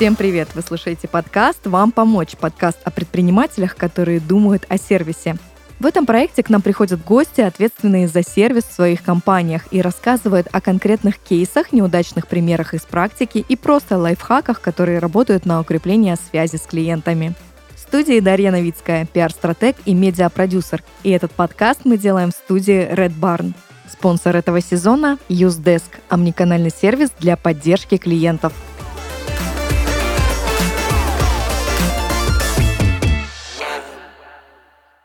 Всем привет! Вы слушаете подкаст «Вам помочь» подкаст о предпринимателях, которые думают о сервисе. В этом проекте к нам приходят гости, ответственные за сервис в своих компаниях, и рассказывают о конкретных кейсах, неудачных примерах из практики и просто лайфхаках, которые работают на укрепление связи с клиентами. В студии Дарья Новицкая, пиар-стратег и медиапродюсер. И этот подкаст мы делаем в студии Red Barn. Спонсор этого сезона – UseDesk – омниканальный сервис для поддержки клиентов –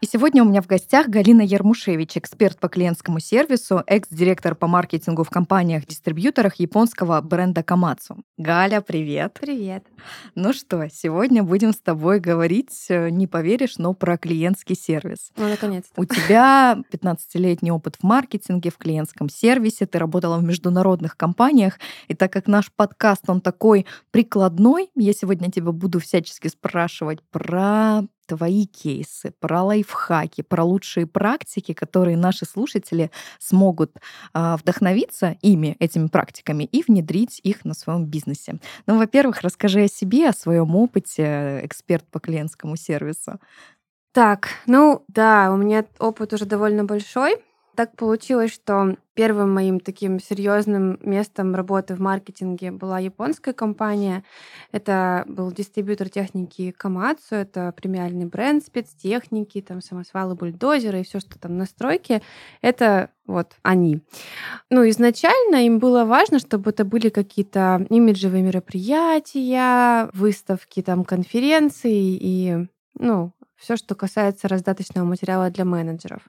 И сегодня у меня в гостях Галина Ярмушевич, эксперт по клиентскому сервису, экс-директор по маркетингу в компаниях-дистрибьюторах японского бренда Камацу. Галя, привет. Привет. Ну что, сегодня будем с тобой говорить, э, не поверишь, но про клиентский сервис. Ну, наконец-то. У тебя 15-летний опыт в маркетинге, в клиентском сервисе, ты работала в международных компаниях, и так как наш подкаст, он такой прикладной, я сегодня тебя буду всячески спрашивать про твои кейсы, про лайфхаки, про лучшие практики, которые наши слушатели смогут э, вдохновиться ими, этими практиками, и внедрить их на своем бизнесе. Ну, во-первых, расскажи о себе, о своем опыте, эксперт по клиентскому сервису. Так, ну да, у меня опыт уже довольно большой. Так получилось, что первым моим таким серьезным местом работы в маркетинге была японская компания. Это был дистрибьютор техники Камацу, это премиальный бренд спецтехники, там самосвалы, бульдозеры и все, что там на стройке. Это вот они. Ну, изначально им было важно, чтобы это были какие-то имиджевые мероприятия, выставки, там, конференции и, ну, все, что касается раздаточного материала для менеджеров.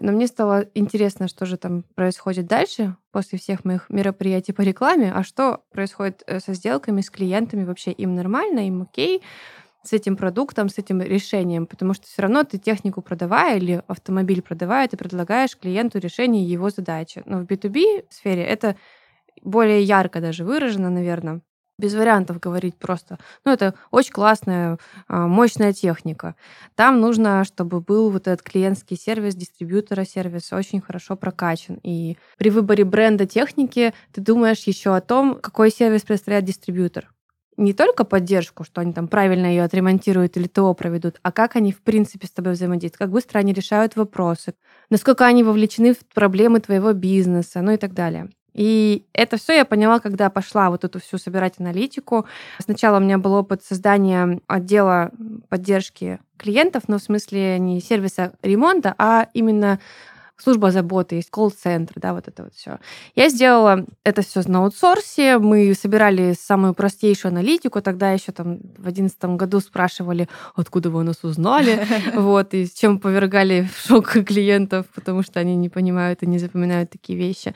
Но мне стало интересно, что же там происходит дальше после всех моих мероприятий по рекламе, а что происходит э, со сделками, с клиентами, вообще им нормально, им окей с этим продуктом, с этим решением, потому что все равно ты технику продавая или автомобиль продавая, ты предлагаешь клиенту решение его задачи. Но в B2B сфере это более ярко даже выражено, наверное без вариантов говорить просто. Ну, это очень классная, а, мощная техника. Там нужно, чтобы был вот этот клиентский сервис, дистрибьютора сервис очень хорошо прокачан. И при выборе бренда техники ты думаешь еще о том, какой сервис представляет дистрибьютор не только поддержку, что они там правильно ее отремонтируют или ТО проведут, а как они в принципе с тобой взаимодействуют, как быстро они решают вопросы, насколько они вовлечены в проблемы твоего бизнеса, ну и так далее. И это все я поняла, когда пошла вот эту всю собирать аналитику. Сначала у меня был опыт создания отдела поддержки клиентов, но в смысле не сервиса ремонта, а именно служба заботы, есть колл-центр, да, вот это вот все. Я сделала это все на аутсорсе, мы собирали самую простейшую аналитику, тогда еще там в одиннадцатом году спрашивали, откуда вы нас узнали, вот, и с чем повергали в шок клиентов, потому что они не понимают и не запоминают такие вещи.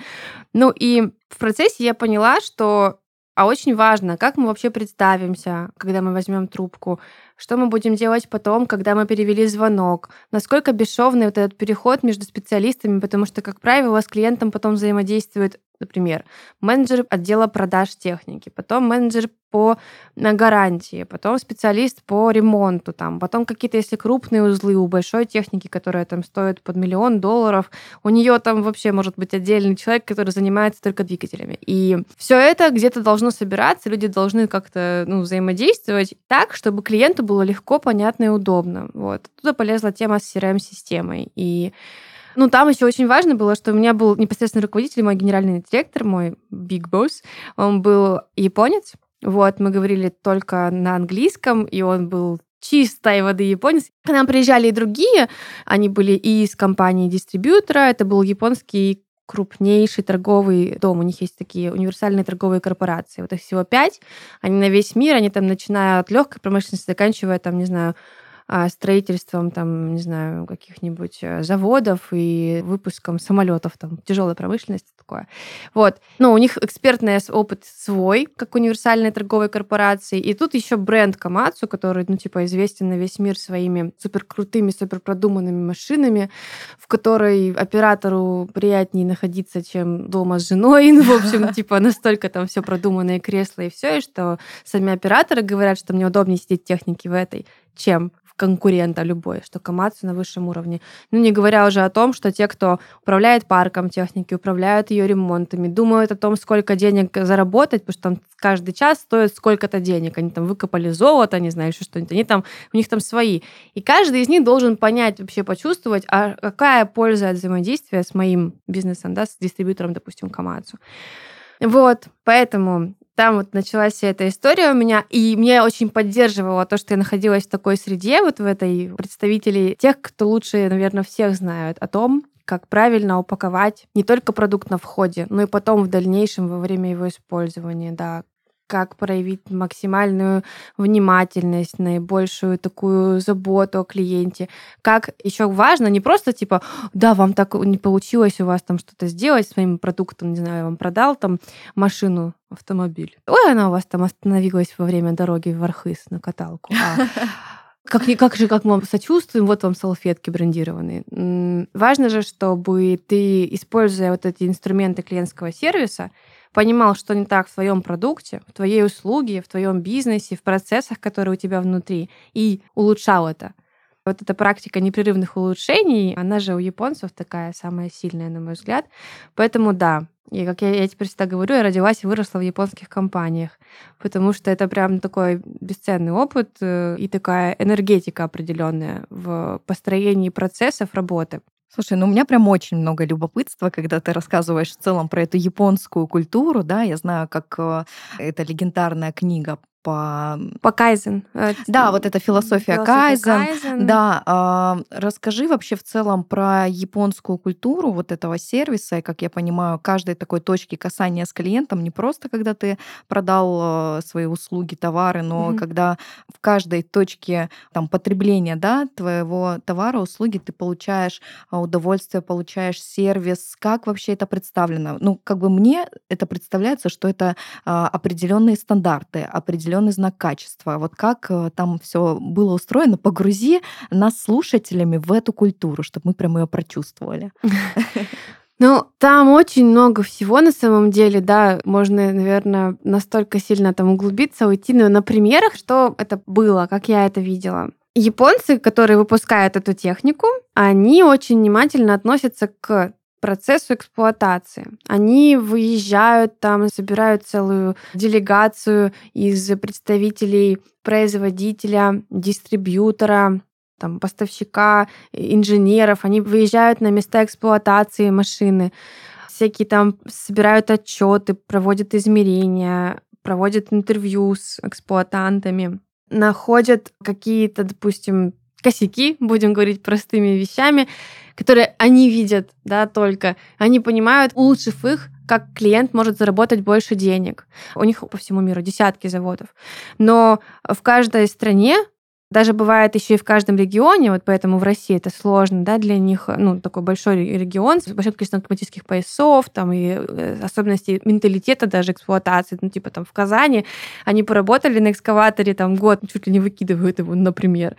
Ну и в процессе я поняла, что а очень важно, как мы вообще представимся, когда мы возьмем трубку, что мы будем делать потом, когда мы перевели звонок, насколько бесшовный вот этот переход между специалистами, потому что, как правило, с клиентом потом взаимодействует например, менеджер отдела продаж техники, потом менеджер по гарантии, потом специалист по ремонту, там, потом какие-то, если крупные узлы у большой техники, которая там стоит под миллион долларов, у нее там вообще может быть отдельный человек, который занимается только двигателями. И все это где-то должно собираться, люди должны как-то ну, взаимодействовать так, чтобы клиенту было легко, понятно и удобно. Вот. Туда полезла тема с CRM-системой. И ну, там еще очень важно было, что у меня был непосредственно руководитель, мой генеральный директор, мой big boss. Он был японец. Вот, мы говорили только на английском, и он был чистой воды японец. К нам приезжали и другие, они были и из компании дистрибьютора, это был японский крупнейший торговый дом. У них есть такие универсальные торговые корпорации. Вот их всего пять. Они на весь мир, они там начиная от легкой промышленности, заканчивая там, не знаю, строительством там, не знаю, каких-нибудь э, заводов и выпуском самолетов, там, тяжелой промышленности такое. Вот. Но у них экспертный опыт свой, как универсальной торговой корпорации. И тут еще бренд Камацу, который, ну, типа, известен на весь мир своими суперкрутыми, суперпродуманными машинами, в которой оператору приятнее находиться, чем дома с женой. Ну, в общем, типа, настолько там все продуманное кресла и все, и что сами операторы говорят, что мне удобнее сидеть в технике в этой, чем конкурента любой, что Камацу на высшем уровне. Ну, не говоря уже о том, что те, кто управляет парком техники, управляют ее ремонтами, думают о том, сколько денег заработать, потому что там каждый час стоит сколько-то денег. Они там выкопали золото, не знаю, еще что-нибудь. Они там, у них там свои. И каждый из них должен понять, вообще почувствовать, а какая польза от взаимодействия с моим бизнесом, да, с дистрибьютором, допустим, Камацу. Вот, поэтому там вот началась вся эта история у меня, и мне очень поддерживало то, что я находилась в такой среде, вот в этой представителей тех, кто лучше, наверное, всех знают о том, как правильно упаковать не только продукт на входе, но и потом в дальнейшем во время его использования, да, как проявить максимальную внимательность, наибольшую такую заботу о клиенте. Как еще важно, не просто типа, да, вам так не получилось у вас там что-то сделать с своим продуктом, не знаю, я вам продал там машину, автомобиль. Ой, она у вас там остановилась во время дороги в Архыз на каталку. А как, как же, как мы вам сочувствуем, вот вам салфетки брендированные. Важно же, чтобы ты, используя вот эти инструменты клиентского сервиса, понимал, что не так в твоем продукте, в твоей услуге, в твоем бизнесе, в процессах, которые у тебя внутри, и улучшал это. Вот эта практика непрерывных улучшений, она же у японцев такая самая сильная, на мой взгляд. Поэтому да, и как я, я теперь всегда говорю, я родилась и выросла в японских компаниях, потому что это прям такой бесценный опыт э, и такая энергетика определенная в построении процессов работы. Слушай, ну у меня прям очень много любопытства, когда ты рассказываешь в целом про эту японскую культуру, да, я знаю, как э, эта легендарная книга по... По Кайзен. Э, да, вот эта философия, философия Кайзен. Кайзен. Да, э, расскажи вообще в целом про японскую культуру вот этого сервиса, и, как я понимаю, каждой такой точки касания с клиентом, не просто когда ты продал э, свои услуги, товары, но угу. когда в каждой точке там, потребления да, твоего товара, услуги ты получаешь э, удовольствие, получаешь сервис. Как вообще это представлено? Ну, как бы мне это представляется, что это э, определенные стандарты, определенные определенный знак качества. Вот как э, там все было устроено, погрузи нас слушателями в эту культуру, чтобы мы прям ее прочувствовали. Ну, там очень много всего на самом деле, да, можно, наверное, настолько сильно там углубиться, уйти, но на примерах, что это было, как я это видела. Японцы, которые выпускают эту технику, они очень внимательно относятся к процессу эксплуатации. Они выезжают там, собирают целую делегацию из представителей производителя, дистрибьютора, там, поставщика, инженеров. Они выезжают на места эксплуатации машины, всякие там собирают отчеты, проводят измерения, проводят интервью с эксплуатантами, находят какие-то, допустим, косяки, будем говорить простыми вещами, которые они видят, да, только. Они понимают, улучшив их, как клиент может заработать больше денег. У них по всему миру десятки заводов. Но в каждой стране даже бывает еще и в каждом регионе, вот поэтому в России это сложно, да, для них, ну, такой большой регион с большим количеством автоматических поясов, там, и э, особенности менталитета даже эксплуатации, ну, типа там в Казани они поработали на экскаваторе там год, чуть ли не выкидывают его, например,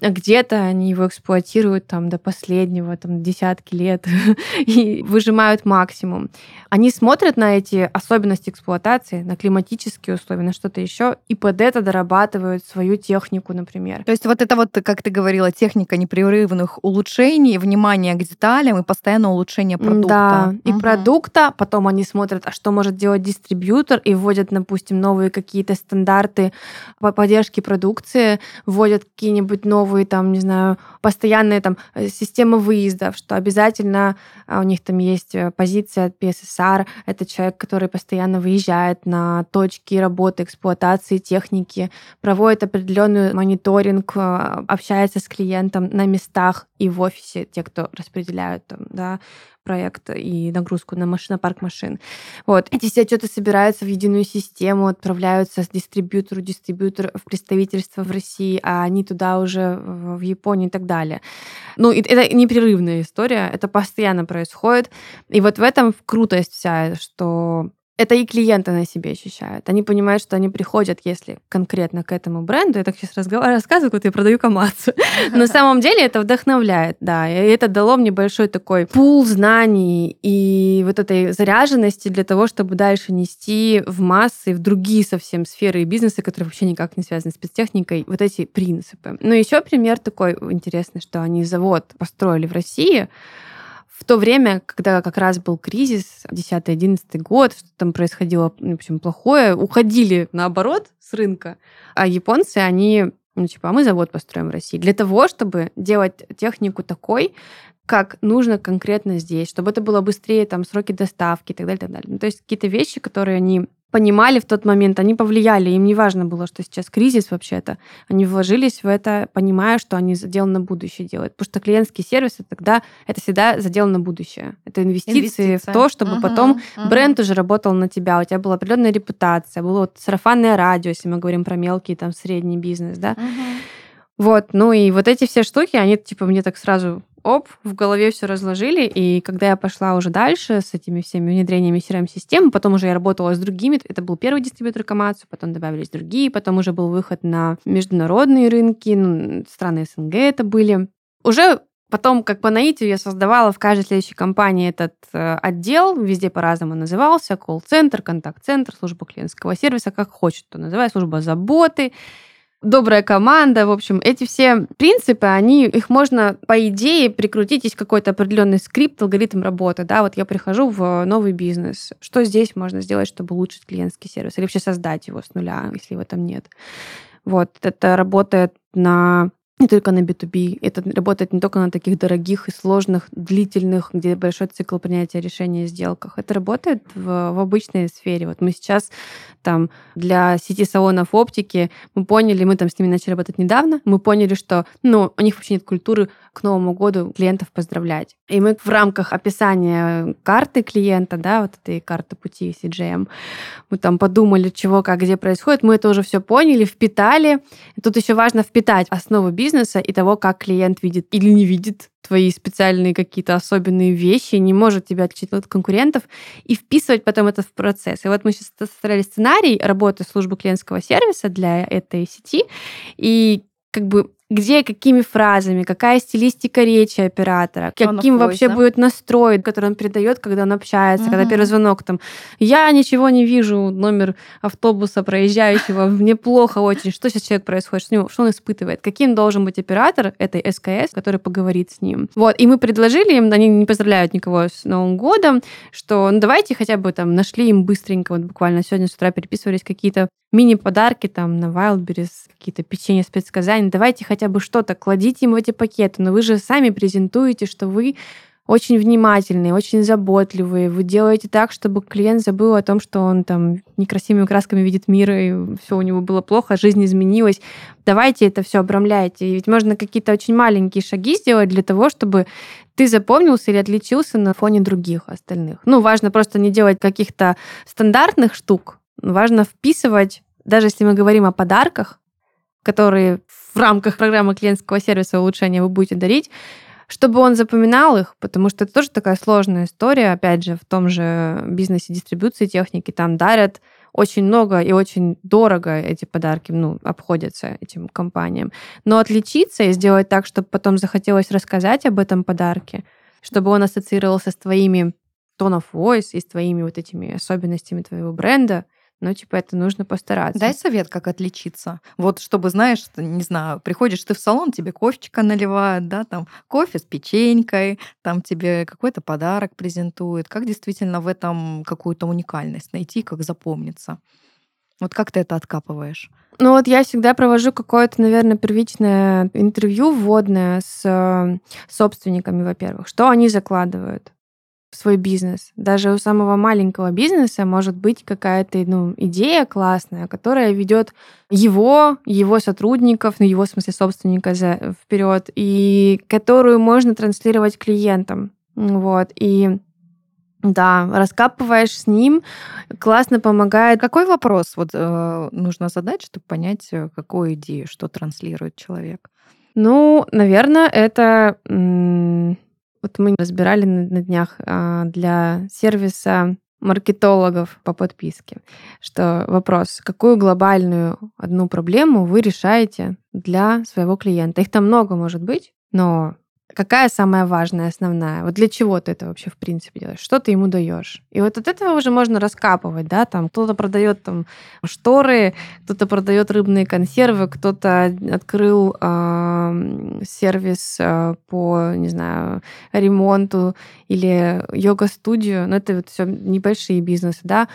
а где-то они его эксплуатируют там до последнего, там, десятки лет и выжимают максимум. Они смотрят на эти особенности эксплуатации, на климатические условия, на что-то еще, и под это дорабатывают свою технику, например например. То есть вот это вот, как ты говорила, техника непрерывных улучшений, внимание к деталям и постоянное улучшение продукта. Да, и угу. продукта, потом они смотрят, а что может делать дистрибьютор, и вводят, допустим, новые какие-то стандарты по поддержке продукции, вводят какие-нибудь новые, там, не знаю, постоянные там э, системы выездов, что обязательно а, у них там есть э, позиция от PSSR, это человек, который постоянно выезжает на точки работы, эксплуатации техники, проводит определенную мониторинг мониторинг, э, общается с клиентом на местах и в офисе, те, кто распределяют там, да, проект и нагрузку на машина, парк машин. Вот. Эти все отчеты собираются в единую систему, отправляются с дистрибьютору, дистрибьютор в представительство в России, а они туда уже в Японию и так далее. Ну, это непрерывная история, это постоянно происходит. И вот в этом крутость вся, что это и клиенты на себе ощущают. Они понимают, что они приходят, если конкретно к этому бренду. Я так сейчас разговариваю, рассказываю, вот я продаю Камацу. Но на самом деле это вдохновляет, да. И это дало мне большой такой пул знаний и вот этой заряженности для того, чтобы дальше нести в массы, в другие совсем сферы и бизнесы, которые вообще никак не связаны с спецтехникой, вот эти принципы. Ну, еще пример такой интересный, что они завод построили в России, в то время, когда как раз был кризис, 10-11 год, что там происходило, в общем, плохое, уходили наоборот с рынка, а японцы, они ну, типа, а мы завод построим в России. Для того, чтобы делать технику такой, как нужно конкретно здесь, чтобы это было быстрее, там, сроки доставки и так далее, и так далее. Ну, то есть какие-то вещи, которые они понимали в тот момент, они повлияли. Им не важно было, что сейчас кризис вообще-то. Они вложились в это, понимая, что они задел на будущее делают. Потому что клиентский сервис тогда это всегда задел на будущее. Это инвестиции Инвестиция. в то, чтобы угу, потом угу. бренд уже работал на тебя, у тебя была определенная репутация, было вот сарафанное радио, если мы говорим про мелкий там средний бизнес, да. Угу. Вот, ну и вот эти все штуки, они типа мне так сразу оп, в голове все разложили. И когда я пошла уже дальше с этими всеми внедрениями CRM-систем, потом уже я работала с другими, это был первый дистрибьютор Камацу, потом добавились другие, потом уже был выход на международные рынки, ну, страны СНГ это были. Уже Потом, как по наитию, я создавала в каждой следующей компании этот э, отдел, везде по-разному назывался, колл-центр, контакт-центр, служба клиентского сервиса, как хочет, то называй, служба заботы добрая команда. В общем, эти все принципы, они, их можно, по идее, прикрутить. Есть какой-то определенный скрипт, алгоритм работы. Да, вот я прихожу в новый бизнес. Что здесь можно сделать, чтобы улучшить клиентский сервис? Или вообще создать его с нуля, если его там нет? Вот, это работает на не только на B2B. Это работает не только на таких дорогих и сложных, длительных, где большой цикл принятия решения в сделках. Это работает в, в обычной сфере. Вот мы сейчас там для сети салонов оптики мы поняли, мы там с ними начали работать недавно, мы поняли, что ну, у них вообще нет культуры к Новому году клиентов поздравлять. И мы в рамках описания карты клиента, да, вот этой карты пути CGM, мы там подумали, чего, как, где происходит, мы это уже все поняли, впитали. Тут еще важно впитать основу бизнеса и того, как клиент видит или не видит твои специальные какие-то особенные вещи, не может тебя отличить от конкурентов, и вписывать потом это в процесс. И вот мы сейчас составляли сценарий работы службы клиентского сервиса для этой сети, и как бы где, какими фразами, какая стилистика речи оператора, каким вообще да? будет настрой, который он передает, когда он общается, угу. когда первый звонок там. Я ничего не вижу, номер автобуса проезжающего, мне плохо очень. Что сейчас человек происходит, что, что он испытывает, каким должен быть оператор этой СКС, который поговорит с ним. Вот, и мы предложили им, они не поздравляют никого с Новым годом, что ну, давайте хотя бы там нашли им быстренько, вот буквально сегодня с утра переписывались какие-то мини-подарки там на Wildberries, какие-то печенья спецсказания. Давайте хотя бы что-то кладите им в эти пакеты. Но вы же сами презентуете, что вы очень внимательные, очень заботливые. Вы делаете так, чтобы клиент забыл о том, что он там некрасивыми красками видит мир, и все у него было плохо, жизнь изменилась. Давайте это все обрамляйте. Ведь можно какие-то очень маленькие шаги сделать для того, чтобы ты запомнился или отличился на фоне других остальных. Ну, важно просто не делать каких-то стандартных штук, важно вписывать даже если мы говорим о подарках, которые в рамках программы клиентского сервиса улучшения вы будете дарить, чтобы он запоминал их, потому что это тоже такая сложная история, опять же, в том же бизнесе дистрибуции техники, там дарят очень много и очень дорого эти подарки ну, обходятся этим компаниям. Но отличиться и сделать так, чтобы потом захотелось рассказать об этом подарке, чтобы он ассоциировался с твоими tone of voice и с твоими вот этими особенностями твоего бренда, но типа это нужно постараться. Дай совет, как отличиться. Вот чтобы, знаешь, не знаю, приходишь ты в салон, тебе кофечка наливают, да, там кофе с печенькой, там тебе какой-то подарок презентуют. Как действительно в этом какую-то уникальность найти, как запомниться? Вот как ты это откапываешь? Ну вот я всегда провожу какое-то, наверное, первичное интервью вводное с э, собственниками, во-первых. Что они закладывают? Свой бизнес. Даже у самого маленького бизнеса может быть какая-то ну, идея классная, которая ведет его, его сотрудников, ну, его, в смысле, собственника за, вперед, и которую можно транслировать клиентам. Вот. И да, раскапываешь с ним, классно помогает. Какой вопрос вот э, нужно задать, чтобы понять, э, какую идею, что транслирует человек? Ну, наверное, это м- вот мы разбирали на, днях а, для сервиса маркетологов по подписке, что вопрос, какую глобальную одну проблему вы решаете для своего клиента? Их там много может быть, но какая самая важная, основная? Вот для чего ты это вообще в принципе делаешь? Что ты ему даешь? И вот от этого уже можно раскапывать, да, там кто-то продает там шторы, кто-то продает рыбные консервы, кто-то открыл э, сервис э, по, не знаю, ремонту или йога-студию, но это вот все небольшие бизнесы, да,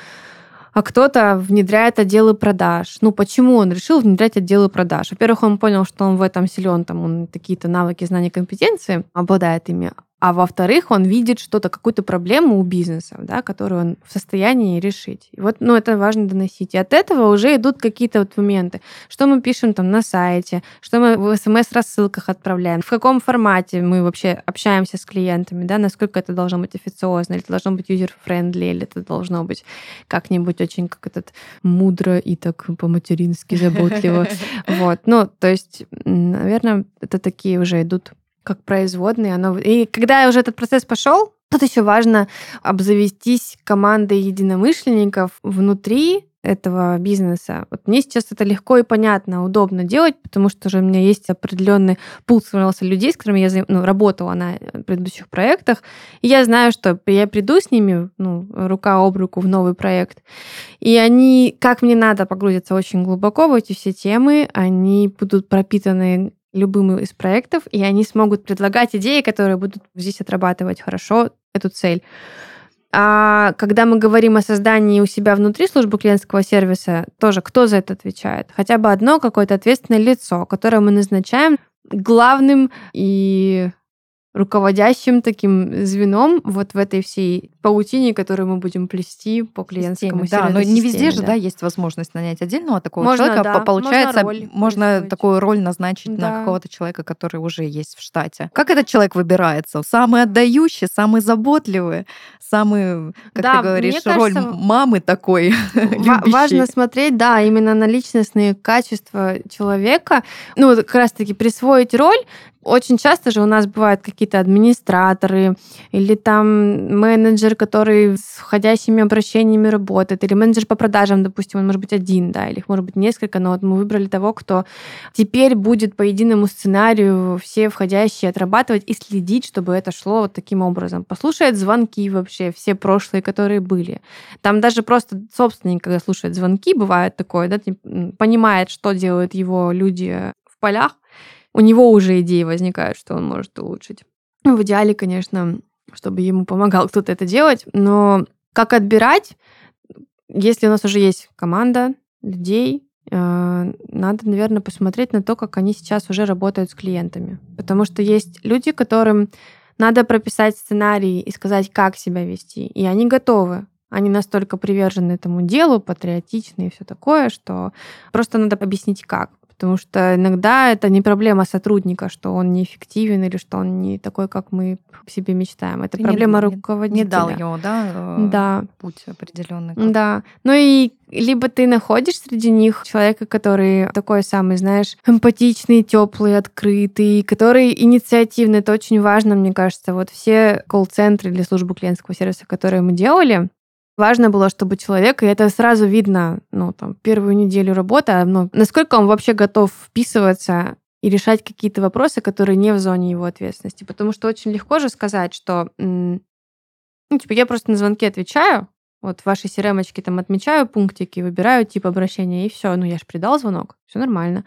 а кто-то внедряет отделы продаж. Ну, почему он решил внедрять отделы продаж? Во-первых, он понял, что он в этом силен, там он какие-то навыки, знания, компетенции обладает ими а во-вторых, он видит что-то, какую-то проблему у бизнеса, да, которую он в состоянии решить. И вот, ну, это важно доносить. И от этого уже идут какие-то вот моменты. Что мы пишем там на сайте, что мы в смс-рассылках отправляем, в каком формате мы вообще общаемся с клиентами, да, насколько это должно быть официозно, или это должно быть user-friendly, или это должно быть как-нибудь очень как этот мудро и так по-матерински заботливо. Вот. Ну, то есть, наверное, это такие уже идут как производные. Оно... И когда уже этот процесс пошел, тут еще важно обзавестись командой единомышленников внутри этого бизнеса. Вот мне сейчас это легко и понятно, удобно делать, потому что же у меня есть определенный пул сформировался людей, с которыми я ну, работала на предыдущих проектах, и я знаю, что я приду с ними ну, рука об руку в новый проект, и они, как мне надо, погрузятся очень глубоко в эти все темы, они будут пропитаны любым из проектов, и они смогут предлагать идеи, которые будут здесь отрабатывать хорошо эту цель. А когда мы говорим о создании у себя внутри службы клиентского сервиса, тоже кто за это отвечает? Хотя бы одно какое-то ответственное лицо, которое мы назначаем главным и руководящим таким звеном вот в этой всей паутине, которую мы будем плести по клиентскому системе. Да, но не везде же, да. есть возможность нанять отдельного такого можно, человека. Да, Получается, можно, роль можно такую роль назначить да. на какого-то человека, который уже есть в штате. Как этот человек выбирается? Самый отдающий, самый заботливый, самый, как да, ты говоришь, кажется, роль мамы такой. Важно смотреть, да, именно на личностные качества человека. Ну, как раз-таки присвоить роль очень часто же у нас бывают какие-то администраторы или там менеджер, который с входящими обращениями работает, или менеджер по продажам, допустим, он может быть один, да, или их может быть несколько, но вот мы выбрали того, кто теперь будет по единому сценарию все входящие отрабатывать и следить, чтобы это шло вот таким образом. Послушает звонки вообще, все прошлые, которые были. Там даже просто собственник, когда слушает звонки, бывает такое, да, понимает, что делают его люди в полях, у него уже идеи возникают, что он может улучшить. Ну, в идеале, конечно, чтобы ему помогал кто-то это делать, но как отбирать, если у нас уже есть команда людей, э, надо, наверное, посмотреть на то, как они сейчас уже работают с клиентами. Потому что есть люди, которым надо прописать сценарий и сказать, как себя вести. И они готовы. Они настолько привержены этому делу, патриотичны и все такое, что просто надо объяснить, как. Потому что иногда это не проблема сотрудника, что он неэффективен или что он не такой, как мы себе мечтаем. Это Ты проблема не, руководителя. Не дал ему, да, э, да. путь определенный. Да. Ну и либо ты находишь среди них человека, который такой самый, знаешь, эмпатичный, теплый, открытый, который инициативный. Это очень важно, мне кажется. Вот все колл-центры для службы клиентского сервиса, которые мы делали, Важно было, чтобы человек, и это сразу видно, ну, там, первую неделю работы, ну, насколько он вообще готов вписываться и решать какие-то вопросы, которые не в зоне его ответственности. Потому что очень легко же сказать, что, ну, типа, я просто на звонки отвечаю, вот в вашей crm там отмечаю пунктики, выбираю тип обращения, и все. Ну, я же придал звонок, все нормально.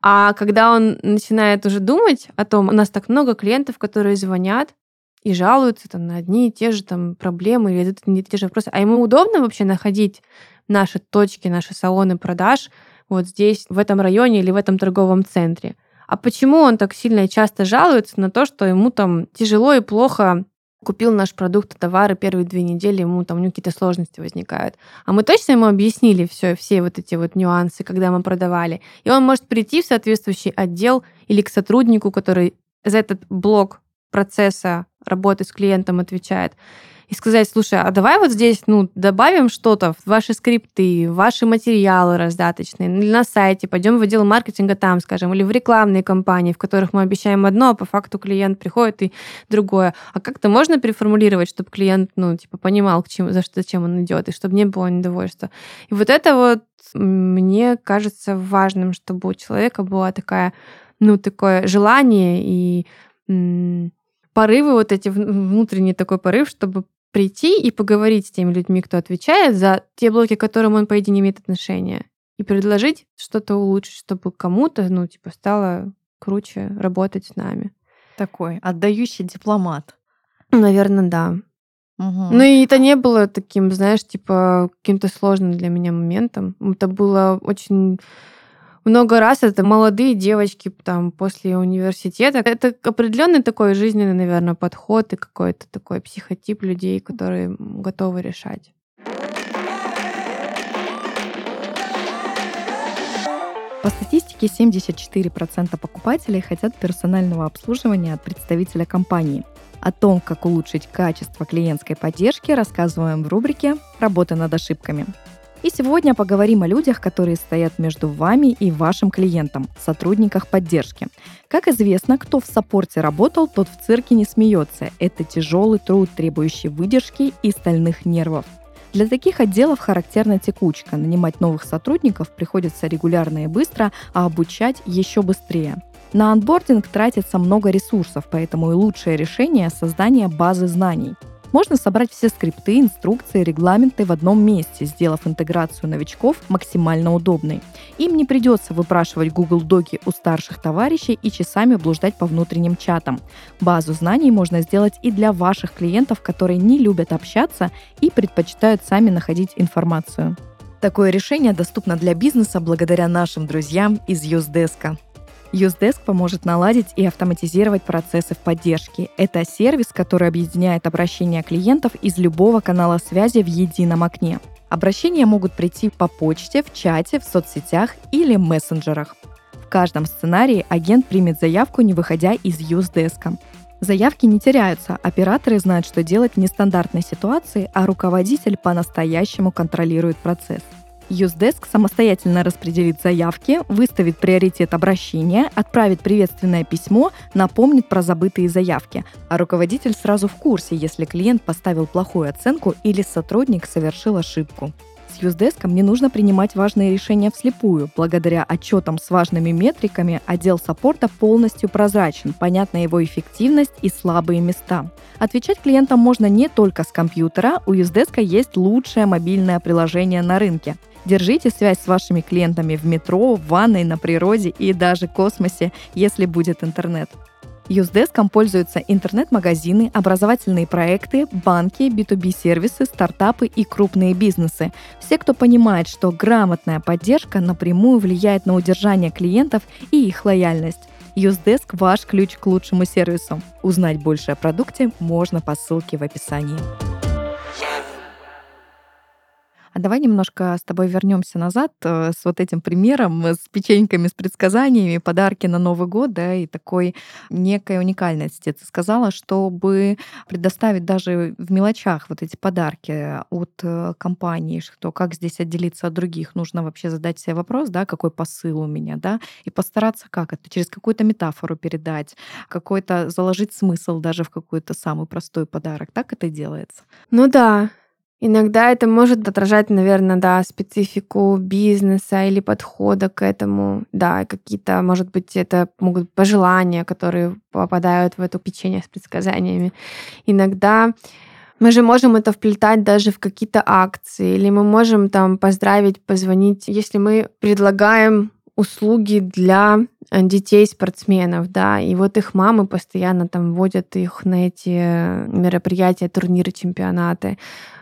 А когда он начинает уже думать о том, у нас так много клиентов, которые звонят, и жалуются там на одни и те же там проблемы или это не те же вопросы. А ему удобно вообще находить наши точки, наши салоны продаж вот здесь, в этом районе или в этом торговом центре. А почему он так сильно и часто жалуется на то, что ему там тяжело и плохо купил наш продукт, товары первые две недели, ему там у него какие-то сложности возникают. А мы точно ему объяснили все, все вот эти вот нюансы, когда мы продавали. И он может прийти в соответствующий отдел или к сотруднику, который за этот блок процесса работы с клиентом отвечает, и сказать, слушай, а давай вот здесь, ну, добавим что-то в ваши скрипты, в ваши материалы раздаточные, или на сайте, пойдем в отдел маркетинга там, скажем, или в рекламные кампании, в которых мы обещаем одно, а по факту клиент приходит и другое. А как-то можно переформулировать, чтобы клиент, ну, типа, понимал, к чему, за что, зачем он идет, и чтобы не было недовольства. И вот это вот мне кажется важным, чтобы у человека была такая, ну, такое желание и порывы, вот эти внутренний такой порыв, чтобы прийти и поговорить с теми людьми, кто отвечает за те блоки, к которым он, по идее, не имеет отношения, и предложить что-то улучшить, чтобы кому-то, ну, типа, стало круче работать с нами. Такой отдающий дипломат. Наверное, да. Угу. Ну и это не было таким, знаешь, типа каким-то сложным для меня моментом. Это было очень много раз это молодые девочки там после университета. Это определенный такой жизненный, наверное, подход и какой-то такой психотип людей, которые готовы решать. По статистике, 74% покупателей хотят персонального обслуживания от представителя компании. О том, как улучшить качество клиентской поддержки, рассказываем в рубрике «Работа над ошибками». И сегодня поговорим о людях, которые стоят между вами и вашим клиентом, сотрудниках поддержки. Как известно, кто в саппорте работал, тот в цирке не смеется. Это тяжелый труд, требующий выдержки и стальных нервов. Для таких отделов характерна текучка. Нанимать новых сотрудников приходится регулярно и быстро, а обучать еще быстрее. На анбординг тратится много ресурсов, поэтому и лучшее решение – создание базы знаний – можно собрать все скрипты, инструкции, регламенты в одном месте, сделав интеграцию новичков максимально удобной. Им не придется выпрашивать Google Доки у старших товарищей и часами блуждать по внутренним чатам. Базу знаний можно сделать и для ваших клиентов, которые не любят общаться и предпочитают сами находить информацию. Такое решение доступно для бизнеса благодаря нашим друзьям из Юздеска. Usedesk поможет наладить и автоматизировать процессы в поддержке. Это сервис, который объединяет обращения клиентов из любого канала связи в едином окне. Обращения могут прийти по почте, в чате, в соцсетях или мессенджерах. В каждом сценарии агент примет заявку, не выходя из Usedesk. Заявки не теряются, операторы знают, что делать в нестандартной ситуации, а руководитель по-настоящему контролирует процесс. Юздеск самостоятельно распределит заявки, выставит приоритет обращения, отправит приветственное письмо, напомнит про забытые заявки, а руководитель сразу в курсе, если клиент поставил плохую оценку или сотрудник совершил ошибку. С Юздеском не нужно принимать важные решения вслепую. Благодаря отчетам с важными метриками отдел саппорта полностью прозрачен, понятна его эффективность и слабые места. Отвечать клиентам можно не только с компьютера, у Юздеска есть лучшее мобильное приложение на рынке – Держите связь с вашими клиентами в метро, в ванной, на природе и даже космосе, если будет интернет. Юздеском пользуются интернет-магазины, образовательные проекты, банки, B2B-сервисы, стартапы и крупные бизнесы. Все, кто понимает, что грамотная поддержка напрямую влияет на удержание клиентов и их лояльность. Юздеск – ваш ключ к лучшему сервису. Узнать больше о продукте можно по ссылке в описании. А давай немножко с тобой вернемся назад э, с вот этим примером, с печеньками, с предсказаниями, подарки на Новый год, да, и такой некой уникальности. Ты сказала, чтобы предоставить даже в мелочах вот эти подарки от э, компании, что как здесь отделиться от других, нужно вообще задать себе вопрос, да, какой посыл у меня, да, и постараться как это, через какую-то метафору передать, какой-то заложить смысл даже в какой-то самый простой подарок. Так это делается? Ну да, Иногда это может отражать, наверное, да, специфику бизнеса или подхода к этому. Да, какие-то, может быть, это могут пожелания, которые попадают в эту печенье с предсказаниями. Иногда мы же можем это вплетать даже в какие-то акции, или мы можем там поздравить, позвонить, если мы предлагаем услуги для э, детей спортсменов, да, и вот их мамы постоянно там водят их на эти мероприятия, турниры, чемпионаты.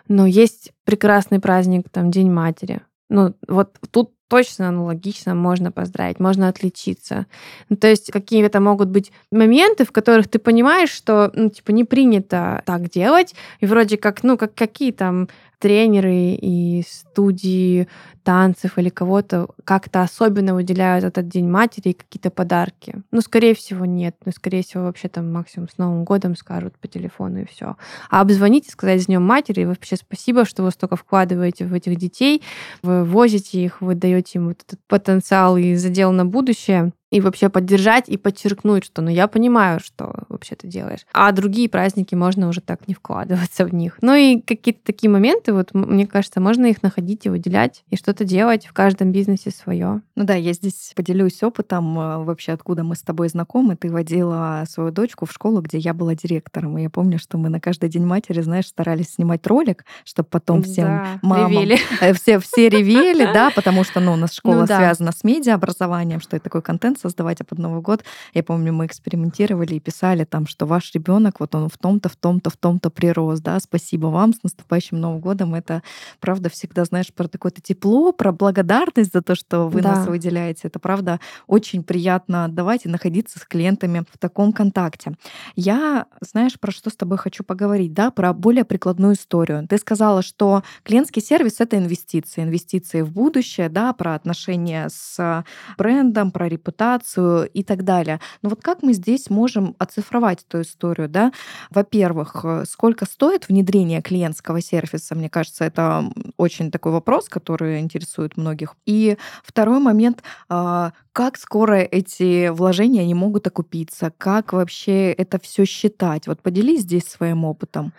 Но есть прекрасный праздник, там, День матери. Ну, вот тут точно аналогично можно поздравить, можно отличиться. Ну, то есть какие-то могут быть моменты, в которых ты понимаешь, что, ну, типа, не принято так делать, и вроде как, ну, как какие там тренеры и студии танцев или кого-то как-то особенно выделяют этот День матери и какие-то подарки. Ну, скорее всего, нет. Ну, скорее всего, вообще там максимум с Новым годом скажут по телефону и все. А обзвонить и сказать с Днем матери, вообще спасибо, что вы столько вкладываете в этих детей, вы возите их, вы даете им вот этот потенциал и задел на будущее и вообще поддержать и подчеркнуть, что ну я понимаю, что вообще ты делаешь. А другие праздники можно уже так не вкладываться в них. Ну и какие-то такие моменты, вот мне кажется, можно их находить и выделять, и что-то делать в каждом бизнесе свое. Ну да, я здесь поделюсь опытом э, вообще, откуда мы с тобой знакомы. Ты водила свою дочку в школу, где я была директором. И я помню, что мы на каждый день матери, знаешь, старались снимать ролик, чтобы потом всем да, мамам... Ревели. Э, все, все ревели, да, потому что ну, у нас школа ну, да. связана с медиаобразованием, что это такой контент создавать, а под Новый год, я помню, мы экспериментировали и писали там, что ваш ребенок, вот он в том-то, в том-то, в том-то прирос, да, спасибо вам, с наступающим Новым годом. Это, правда, всегда, знаешь, про такое-то тепло, про благодарность за то, что вы да. нас выделяете. Это, правда, очень приятно отдавать и находиться с клиентами в таком контакте. Я, знаешь, про что с тобой хочу поговорить, да, про более прикладную историю. Ты сказала, что клиентский сервис — это инвестиции, инвестиции в будущее, да, про отношения с брендом, про репутацию, и так далее. Но вот как мы здесь можем оцифровать эту историю, да? Во-первых, э, сколько стоит внедрение клиентского сервиса? Мне кажется, это очень такой вопрос, который интересует многих. И второй момент, а, как скоро эти вложения не могут окупиться? Как вообще это все считать? Вот поделись здесь своим опытом.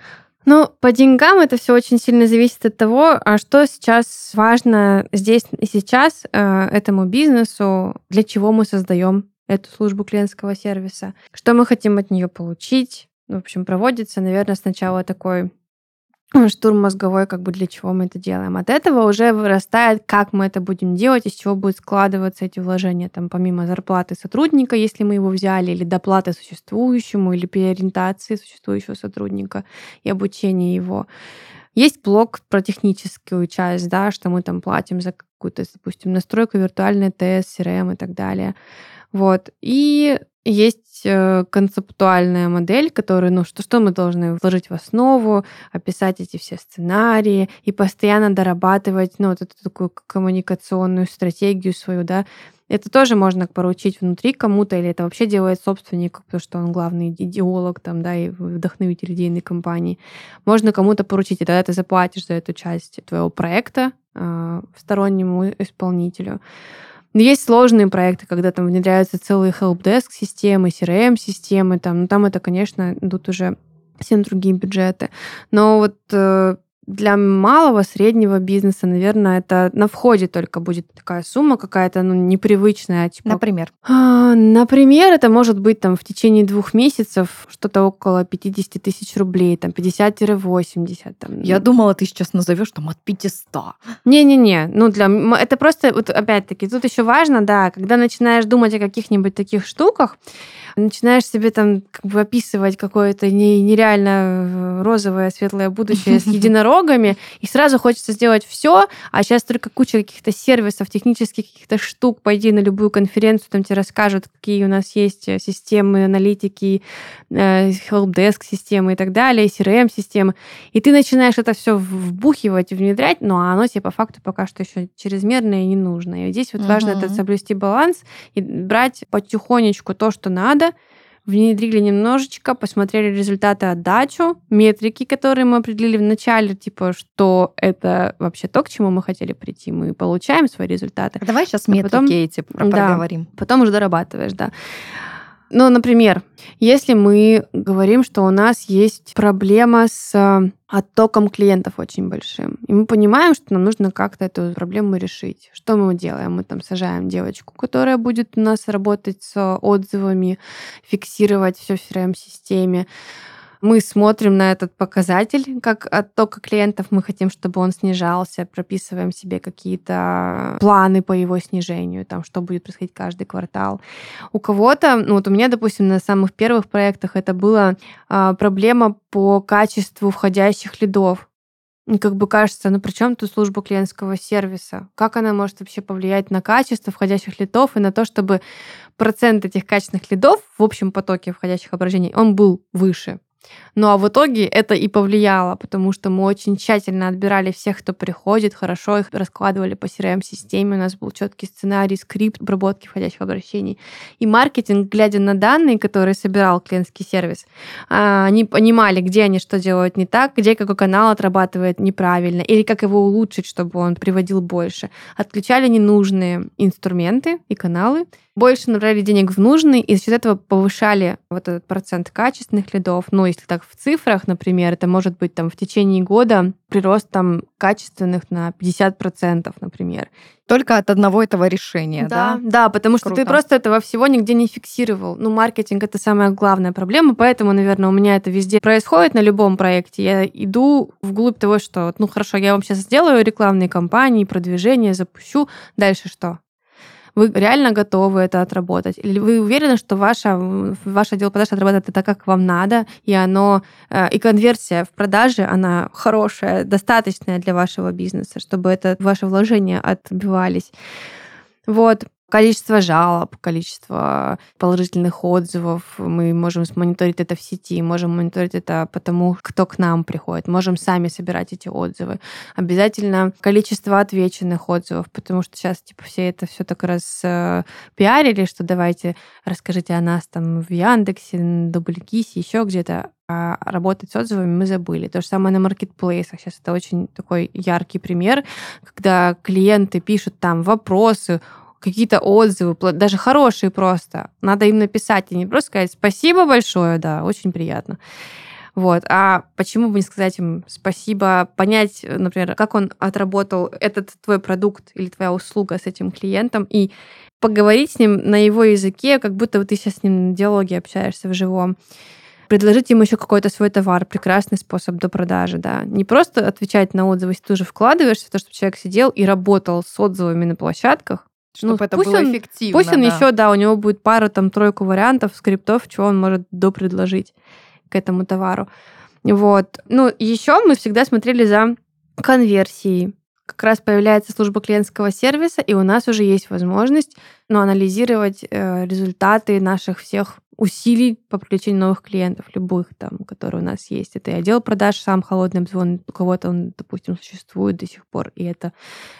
Ну, по деньгам это все очень сильно зависит от того, а что сейчас важно здесь и сейчас э, этому бизнесу, для чего мы создаем эту службу клиентского сервиса, что мы хотим от нее получить. В общем, проводится, наверное, сначала такой штурм мозговой, как бы для чего мы это делаем. От этого уже вырастает, как мы это будем делать, из чего будут складываться эти вложения, там, помимо зарплаты сотрудника, если мы его взяли, или доплаты существующему, или переориентации существующего сотрудника и обучения его. Есть блок про техническую часть, да, что мы там платим за какую-то, допустим, настройку виртуальной ТС, CRM и так далее. Вот. И есть э, концептуальная модель, которая, ну, что, что мы должны вложить в основу, описать эти все сценарии и постоянно дорабатывать, ну, вот эту такую коммуникационную стратегию свою, да, это тоже можно поручить внутри кому-то, или это вообще делает собственник, потому что он главный идеолог там, да, и вдохновитель идейной компании. Можно кому-то поручить, и тогда ты заплатишь за эту часть твоего проекта э, стороннему исполнителю. Есть сложные проекты, когда там внедряются целые helpdesk системы, CRM-системы, там, ну, там это, конечно, идут уже совсем другие бюджеты. Но вот э, для малого, среднего бизнеса, наверное, это на входе только будет такая сумма какая-то, ну, непривычная. Типа, например? А, например, это может быть там в течение двух месяцев что-то около 50 тысяч рублей, там 50-80. Там. Я думала, ты сейчас назовешь там от 500. Не-не-не, ну для это просто, вот опять-таки, тут еще важно, да, когда начинаешь думать о каких-нибудь таких штуках, начинаешь себе там как бы описывать какое-то нереально э, розовое, светлое будущее с единорогами, и сразу хочется сделать все, а сейчас только куча каких-то сервисов, технических каких-то штук, пойди на любую конференцию, там тебе расскажут, какие у нас есть э, системы аналитики, э, helpdesk системы и так далее, CRM-системы, и ты начинаешь это все вбухивать и внедрять, но оно тебе по факту пока что еще чрезмерное и не нужно. И здесь вот угу. важно это соблюсти баланс и брать потихонечку то, что надо, внедрили немножечко, посмотрели результаты отдачу, метрики, которые мы определили в начале, типа, что это вообще то, к чему мы хотели прийти. Мы получаем свои результаты. А давай сейчас метрики а потом, эти проговорим. Да, потом уже дорабатываешь, да. Ну, например, если мы говорим, что у нас есть проблема с э, оттоком клиентов очень большим, и мы понимаем, что нам нужно как-то эту проблему решить. Что мы делаем? Мы там сажаем девочку, которая будет у нас работать с отзывами, фиксировать все в CRM-системе, мы смотрим на этот показатель, как оттока клиентов, мы хотим, чтобы он снижался, прописываем себе какие-то планы по его снижению, там, что будет происходить каждый квартал. У кого-то, ну вот у меня, допустим, на самых первых проектах это была а, проблема по качеству входящих лидов. И как бы кажется, ну при чем тут служба клиентского сервиса? Как она может вообще повлиять на качество входящих лидов и на то, чтобы процент этих качественных лидов в общем потоке входящих обращений, он был выше? Ну а в итоге это и повлияло, потому что мы очень тщательно отбирали всех, кто приходит, хорошо их раскладывали по CRM-системе, у нас был четкий сценарий, скрипт обработки входящих обращений. И маркетинг, глядя на данные, которые собирал клиентский сервис, а, они понимали, где они что делают не так, где какой канал отрабатывает неправильно, или как его улучшить, чтобы он приводил больше. Отключали ненужные инструменты и каналы, больше направляли денег в нужный, и за счет этого повышали вот этот процент качественных лидов. Ну, если так в цифрах, например, это может быть там в течение года прирост там качественных на 50%, например. Только от одного этого решения, да? Да, да потому что Круто. ты просто этого всего нигде не фиксировал. Ну, маркетинг — это самая главная проблема, поэтому, наверное, у меня это везде происходит на любом проекте. Я иду вглубь того, что, ну, хорошо, я вам сейчас сделаю рекламные кампании, продвижение, запущу. Дальше что? Вы реально готовы это отработать? Или вы уверены, что ваша, ваш отдел продаж отрабатывает это как вам надо, и оно э, и конверсия в продаже, она хорошая, достаточная для вашего бизнеса, чтобы это ваши вложения отбивались. Вот количество жалоб, количество положительных отзывов. Мы можем мониторить это в сети, можем мониторить это потому, кто к нам приходит. Можем сами собирать эти отзывы. Обязательно количество отвеченных отзывов, потому что сейчас типа все это все так раз э, пиарили, что давайте расскажите о нас там в Яндексе, Дублькисе, еще где-то а работать с отзывами мы забыли. То же самое на маркетплейсах. Сейчас это очень такой яркий пример, когда клиенты пишут там вопросы, какие-то отзывы, даже хорошие просто. Надо им написать и не просто сказать спасибо большое, да, очень приятно. Вот. А почему бы не сказать им спасибо, понять, например, как он отработал этот твой продукт или твоя услуга с этим клиентом и поговорить с ним на его языке, как будто ты сейчас с ним на диалоге общаешься в живом предложить ему еще какой-то свой товар, прекрасный способ до продажи, да. Не просто отвечать на отзывы, если ты уже вкладываешься в то, чтобы человек сидел и работал с отзывами на площадках, чтобы ну, это было он, эффективно. Пусть он да. еще, да, у него будет пару, там, тройку вариантов, скриптов, чего он может допредложить к этому товару. Вот. Ну, еще мы всегда смотрели за конверсией. Как раз появляется служба клиентского сервиса, и у нас уже есть возможность ну, анализировать э, результаты наших всех усилий по привлечению новых клиентов, любых там, которые у нас есть. Это и отдел продаж, сам холодный обзвон, у кого-то он, допустим, существует до сих пор, и это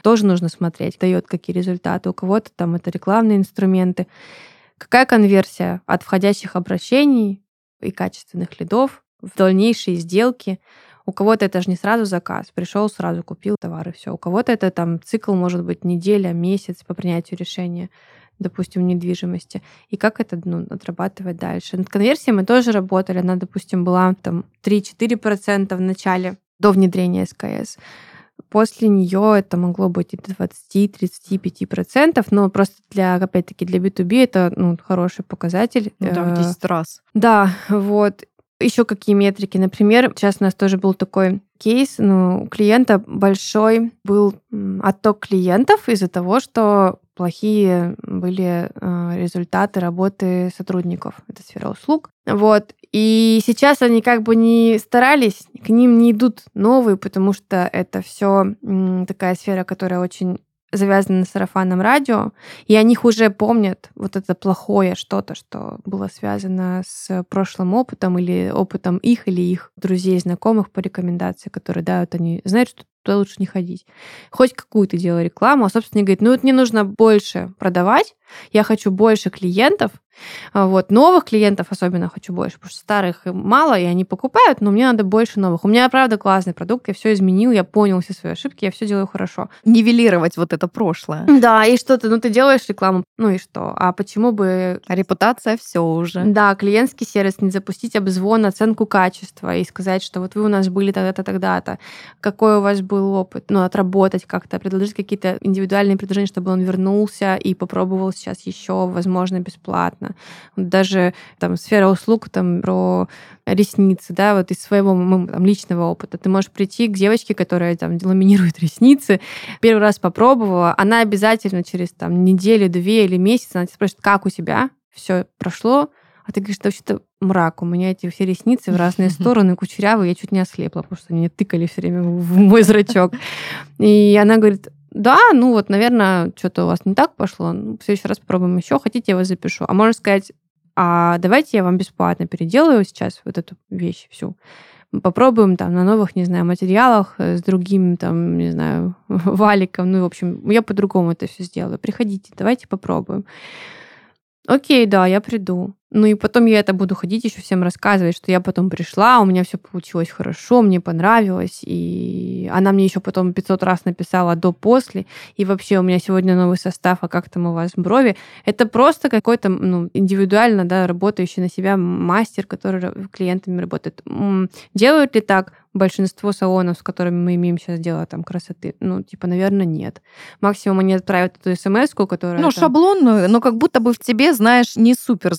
тоже нужно смотреть, дает какие результаты. У кого-то там это рекламные инструменты. Какая конверсия от входящих обращений и качественных лидов в дальнейшие сделки? У кого-то это же не сразу заказ, пришел сразу купил товары, все. У кого-то это там цикл может быть неделя, месяц по принятию решения допустим, недвижимости, и как это ну, отрабатывать дальше. Над конверсией мы тоже работали, она, допустим, была там 3-4% в начале, до внедрения СКС. После нее это могло быть и до 20-35%, но просто для, опять-таки, для B2B это ну, хороший показатель. Ну, да, в 10 раз. Да, вот. Еще какие метрики? Например, сейчас у нас тоже был такой кейс, ну, у клиента большой был отток клиентов из-за того, что плохие были э, результаты работы сотрудников. Это сфера услуг. Вот. И сейчас они как бы не старались, к ним не идут новые, потому что это все такая сфера, которая очень завязаны на сарафанном радио, и о них уже помнят вот это плохое что-то, что было связано с прошлым опытом или опытом их или их друзей, знакомых по рекомендации, которые дают, они знают, что туда лучше не ходить. Хоть какую-то делай рекламу, а собственно говорит, ну вот мне нужно больше продавать, я хочу больше клиентов, вот, новых клиентов особенно хочу больше, потому что старых мало, и они покупают, но мне надо больше новых. У меня, правда, классный продукт, я все изменил, я понял все свои ошибки, я все делаю хорошо. Нивелировать вот это прошлое. Да, и что ты, ну ты делаешь рекламу, ну и что? А почему бы... А репутация все уже. Да, клиентский сервис, не запустить обзвон, оценку качества и сказать, что вот вы у нас были тогда-то, тогда-то, какой у вас был опыт, ну, отработать как-то, предложить какие-то индивидуальные предложения, чтобы он вернулся и попробовал сейчас еще, возможно, бесплатно понятно. Даже там сфера услуг, там про ресницы, да, вот из своего там, личного опыта. Ты можешь прийти к девочке, которая там ламинирует ресницы, первый раз попробовала, она обязательно через там неделю, две или месяц, она тебя спросит, как у тебя, все прошло, а ты говоришь, да вообще-то мрак, у меня эти все ресницы в разные стороны, кучерявые, я чуть не ослепла, потому что они тыкали все время в мой зрачок. И она говорит, да, ну вот, наверное, что-то у вас не так пошло. Ну, в следующий раз попробуем еще. Хотите, я вас запишу. А можно сказать, а давайте я вам бесплатно переделаю сейчас вот эту вещь всю. Попробуем там на новых, не знаю, материалах э, с другим, там, не знаю, валиком. Ну, в общем, я по-другому это все сделаю. Приходите, давайте попробуем. Окей, да, я приду. Ну и потом я это буду ходить еще всем рассказывать, что я потом пришла, у меня все получилось хорошо, мне понравилось, и она мне еще потом 500 раз написала до-после, и вообще у меня сегодня новый состав, а как там у вас брови. Это просто какой-то ну, индивидуально да, работающий на себя мастер, который клиентами работает. Делают ли так? большинство салонов, с которыми мы имеем сейчас дело там красоты, ну, типа, наверное, нет. Максимум они отправят эту смс которая... Ну, там... шаблонную, но как будто бы в тебе, знаешь, не супер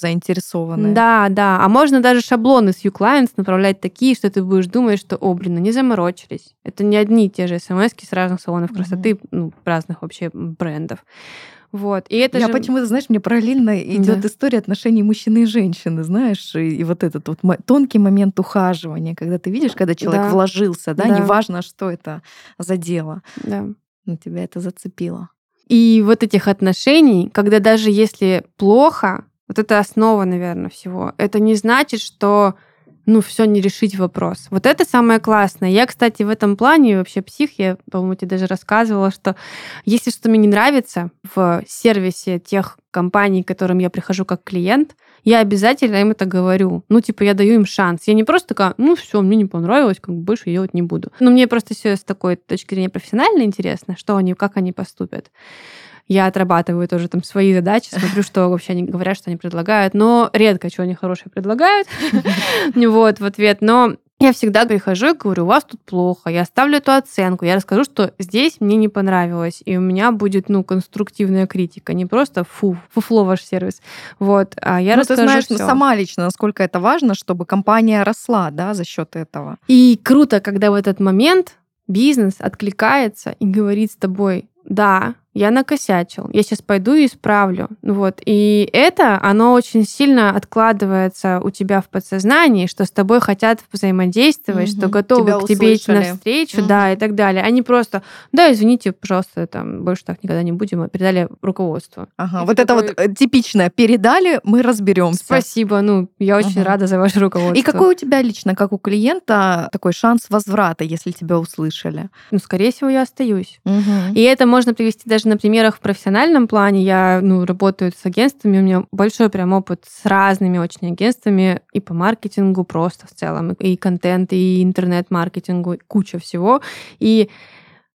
заинтересованы. Да, да. А можно даже шаблоны с U-Clients направлять такие, что ты будешь думать, что, о, блин, они заморочились. Это не одни и те же смс с разных салонов красоты, mm-hmm. ну, разных вообще брендов. Вот. И это Я же... почему-то, знаешь, мне параллельно идет да. история отношений мужчины и женщины, знаешь, и, и вот этот вот тонкий момент ухаживания, когда ты видишь, когда человек да. вложился, да, да, неважно, что это за дело. Да. Но тебя это зацепило. И вот этих отношений, когда даже если плохо, вот это основа, наверное, всего. Это не значит, что ну, все не решить вопрос. Вот это самое классное. Я, кстати, в этом плане вообще псих, я, по-моему, тебе даже рассказывала, что если что мне не нравится в сервисе тех компаний, к которым я прихожу как клиент, я обязательно им это говорю. Ну, типа, я даю им шанс. Я не просто такая, ну, все, мне не понравилось, как бы больше делать не буду. Но мне просто все с такой точки зрения профессионально интересно, что они, как они поступят я отрабатываю тоже там свои задачи, смотрю, что вообще они говорят, что они предлагают, но редко что они хорошее предлагают, вот, в ответ, но я всегда прихожу и говорю, у вас тут плохо, я ставлю эту оценку, я расскажу, что здесь мне не понравилось, и у меня будет, ну, конструктивная критика, не просто фу, фуфло ваш сервис. Вот, а я ну, расскажу ты знаешь, всё. сама лично, насколько это важно, чтобы компания росла, да, за счет этого. И круто, когда в этот момент бизнес откликается и говорит с тобой, да, я накосячил, я сейчас пойду и исправлю. Вот. И это, оно очень сильно откладывается у тебя в подсознании, что с тобой хотят взаимодействовать, угу. что готовы тебя к тебе идти навстречу, угу. да, и так далее. Они просто, да, извините, пожалуйста, там, больше так никогда не будем, передали руководству. Ага, вот такой... это вот типичное, передали, мы разберемся. Спасибо, ну, я очень угу. рада за ваше руководство. И какой у тебя лично, как у клиента, такой шанс возврата, если тебя услышали? Ну, скорее всего, я остаюсь. Угу. И это можно привести даже даже на примерах в профессиональном плане. Я ну, работаю с агентствами, у меня большой прям опыт с разными очень агентствами и по маркетингу просто в целом, и контент, и интернет-маркетингу, куча всего. И